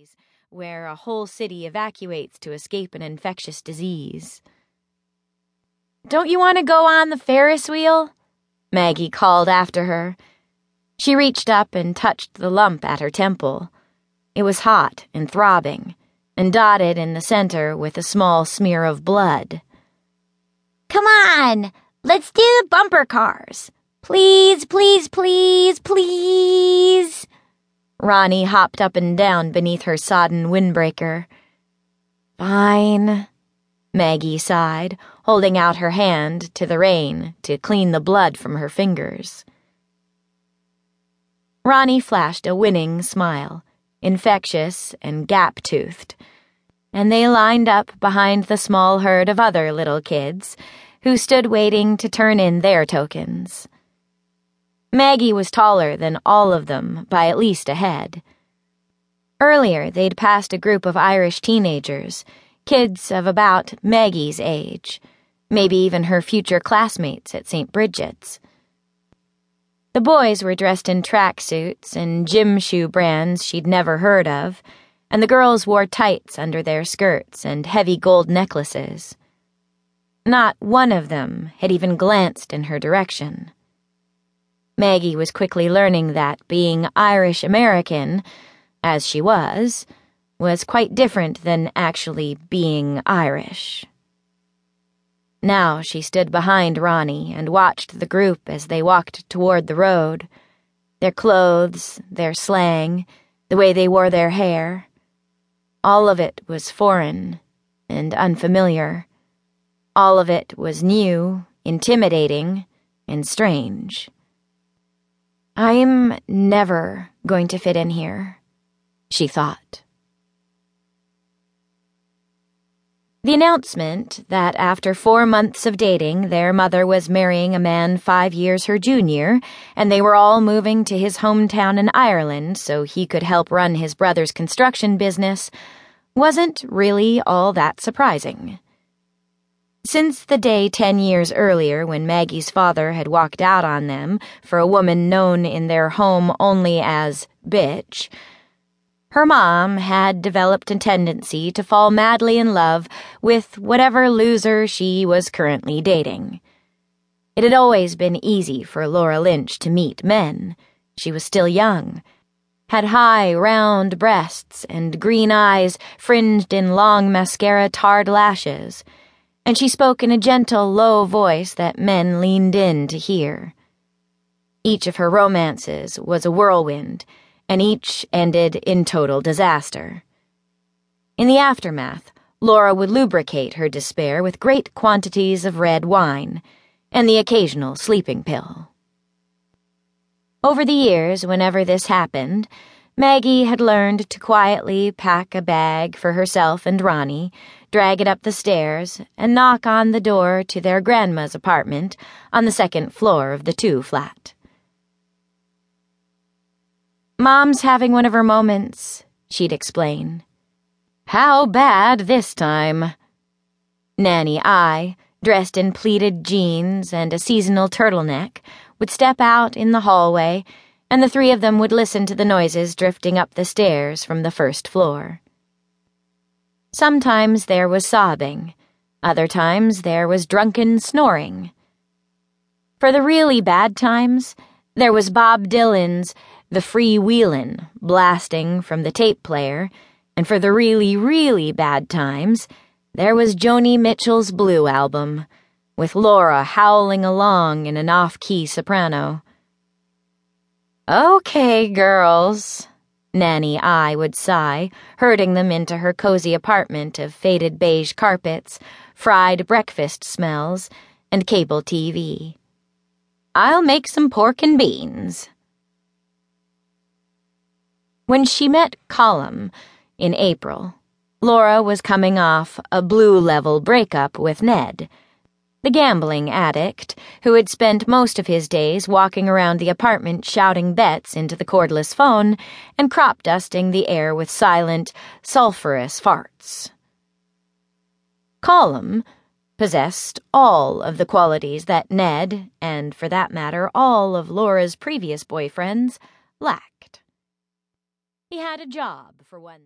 cities, where a whole city evacuates to escape an infectious disease. Don't you want to go on the Ferris wheel? Maggie called after her. She reached up and touched the lump at her temple. It was hot and throbbing, and dotted in the center with a small smear of blood. Come on, let's do the bumper cars. Please, please, please, please. Ronnie hopped up and down beneath her sodden windbreaker. Fine, Maggie sighed, holding out her hand to the rain to clean the blood from her fingers. Ronnie flashed a winning smile, infectious and gap toothed, and they lined up behind the small herd of other little kids who stood waiting to turn in their tokens. Maggie was taller than all of them by at least a head. Earlier, they'd passed a group of Irish teenagers, kids of about Maggie's age, maybe even her future classmates at St. Bridget's. The boys were dressed in tracksuits and gym shoe brands she'd never heard of, and the girls wore tights under their skirts and heavy gold necklaces. Not one of them had even glanced in her direction. Maggie was quickly learning that being Irish American, as she was, was quite different than actually being Irish. Now she stood behind Ronnie and watched the group as they walked toward the road. Their clothes, their slang, the way they wore their hair. All of it was foreign and unfamiliar. All of it was new, intimidating, and strange. I'm never going to fit in here, she thought. The announcement that after four months of dating, their mother was marrying a man five years her junior, and they were all moving to his hometown in Ireland so he could help run his brother's construction business, wasn't really all that surprising. Since the day ten years earlier when Maggie's father had walked out on them for a woman known in their home only as bitch, her mom had developed a tendency to fall madly in love with whatever loser she was currently dating. It had always been easy for Laura Lynch to meet men. She was still young, had high, round breasts and green eyes fringed in long mascara tarred lashes and she spoke in a gentle, low voice that men leaned in to hear. Each of her romances was a whirlwind, and each ended in total disaster. In the aftermath, Laura would lubricate her despair with great quantities of red wine and the occasional sleeping pill. Over the years, whenever this happened, Maggie had learned to quietly pack a bag for herself and Ronnie, drag it up the stairs, and knock on the door to their grandma's apartment on the second floor of the two flat. Mom's having one of her moments, she'd explain. How bad this time? Nanny I, dressed in pleated jeans and a seasonal turtleneck, would step out in the hallway and the three of them would listen to the noises drifting up the stairs from the first floor. Sometimes there was sobbing, other times there was drunken snoring. For the really bad times, there was Bob Dylan's The Freewheelin' blasting from the tape player, and for the really, really bad times, there was Joni Mitchell's Blue album, with Laura howling along in an off key soprano. Okay, girls, Nanny I would sigh, herding them into her cozy apartment of faded beige carpets, fried breakfast smells, and cable TV. I'll make some pork and beans. When she met Colum in April, Laura was coming off a blue level breakup with Ned the gambling addict who had spent most of his days walking around the apartment shouting bets into the cordless phone and crop dusting the air with silent, sulphurous farts. Colum possessed all of the qualities that Ned, and for that matter, all of Laura's previous boyfriends, lacked. He had a job, for one